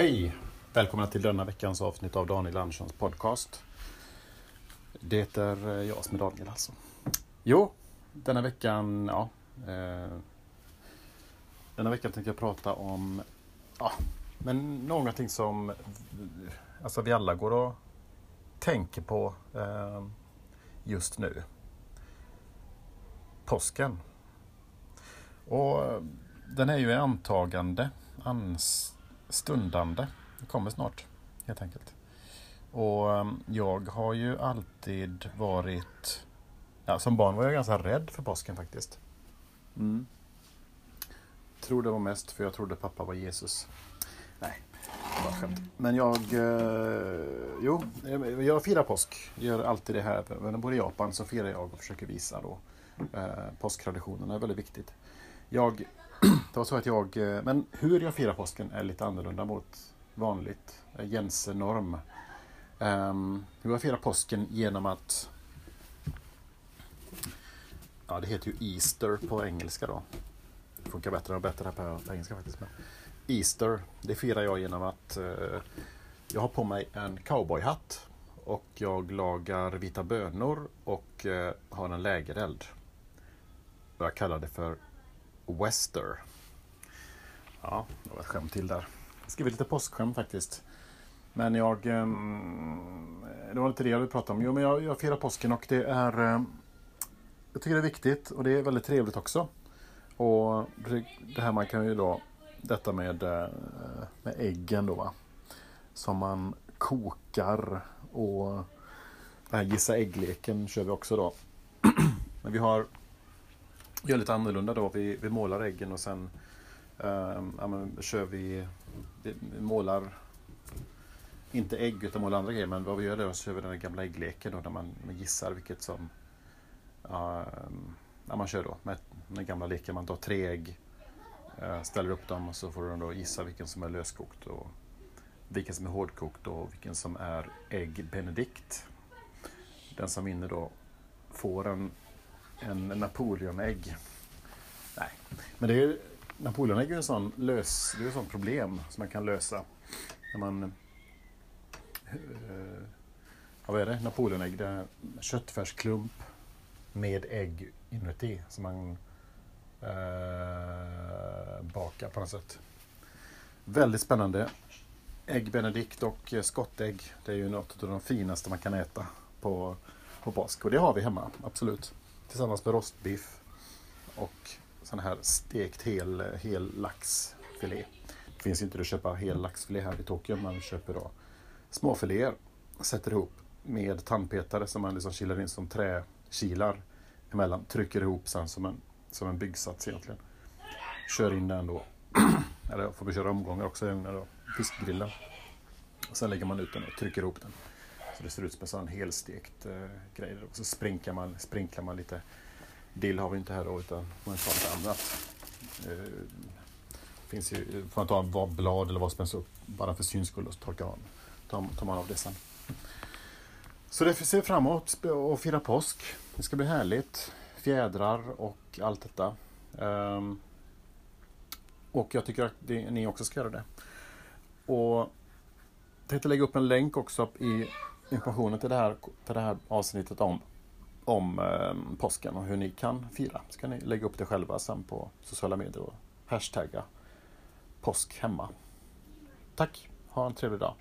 Hej! Välkomna till denna veckans avsnitt av Daniel Anderssons podcast. Det är eh, jag som är Daniel alltså. Jo, denna veckan, ja. Eh, denna veckan tänkte jag prata om, ja, men någonting som alltså vi alla går och tänker på eh, just nu. Påsken. Och eh, den är ju i antagande, ans stundande. Det kommer snart, helt enkelt. Och ehm, jag har ju alltid varit... Ja, som barn var jag ganska rädd för påsken faktiskt. Mm. Tror det var mest för jag trodde pappa var Jesus. Nej, det var skämt. Men jag... Eh, jo, eh, jag firar påsk. Jag gör alltid det här. När jag bor i Japan så firar jag och försöker visa då. Eh, påsktraditionerna. det är väldigt viktigt. Jag det var så att jag, eh, men hur jag firar påsken är lite annorlunda mot vanligt, eh, gängse norm. Um, ehm, jag firar påsken genom att, ja det heter ju Easter på engelska då. Det funkar bättre och bättre här på, på engelska faktiskt. Men Easter, det firar jag genom att uh, jag har på mig en cowboyhatt och jag lagar vita bönor och uh, har en lägereld. Jag kallar det för Wester. Ja, det var ett skämt till där. Jag skrev lite påskskämt faktiskt. Men jag... Um, det var lite det jag ville prata om. Jo, men jag, jag firar påsken och det är... Um, jag tycker det är viktigt och det är väldigt trevligt också. Och det här man kan ju då... Detta med, uh, med äggen då va. Som man kokar och... Den här gissa äggleken kör vi också då. men vi har gör lite annorlunda då. Vi, vi målar äggen och sen Ehm, ja, men, kör vi, vi målar inte ägg utan målar andra grejer. Men vad vi gör då så kör vi den gamla äggleken då där man, man gissar vilket som uh, ja, man kör då med den gamla leken. Man tar tre ägg, uh, ställer upp dem och så får de då gissa vilken som är löskokt och vilken som är hårdkokt och vilken som är ägg benedict. Den som vinner då får en en Napoleonägg. Nej, men det är Napoleonägg är en sån lös, det är ett sånt problem som man kan lösa. När man... Ja vad är det? Napoleonägg, det är köttfärsklump med ägg inuti som man eh, bakar på något sätt. Väldigt spännande. Ägg benedict och eh, skottägg. Det är ju något av de finaste man kan äta på, på påsk. Och det har vi hemma, absolut tillsammans med rostbiff och sån här stekt hel, hel laxfilé. Det finns inte att köpa hel laxfilé här i Tokyo, men vi köper då småfiléer, sätter ihop med tandpetare som man liksom kilar in som träkilar emellan, trycker ihop sen som en, som en byggsats egentligen. Kör in den då, eller får vi köra omgångar också, i ugnen då, fiskgrillen. Och sen lägger man ut den och trycker ihop den. Så det ser ut som en sån helstekt eh, grej. Och så sprinklar man, sprinklar man lite dill har vi inte här då utan man tar lite annat. Eh, finns ju, får man ta vad blad eller vad som helst upp bara för syns skull och så torkar man, tar, tar man av det sen. Så det ser vi fram emot att fira påsk. Det ska bli härligt. Fjädrar och allt detta. Um, och jag tycker att det, ni också ska göra det. Och jag tänkte lägga upp en länk också i informationen till det här, till det här avsnittet om, om eh, påsken och hur ni kan fira. Så kan ni lägga upp det själva sen på sociala medier och hashtagga påskhemma. Tack, ha en trevlig dag.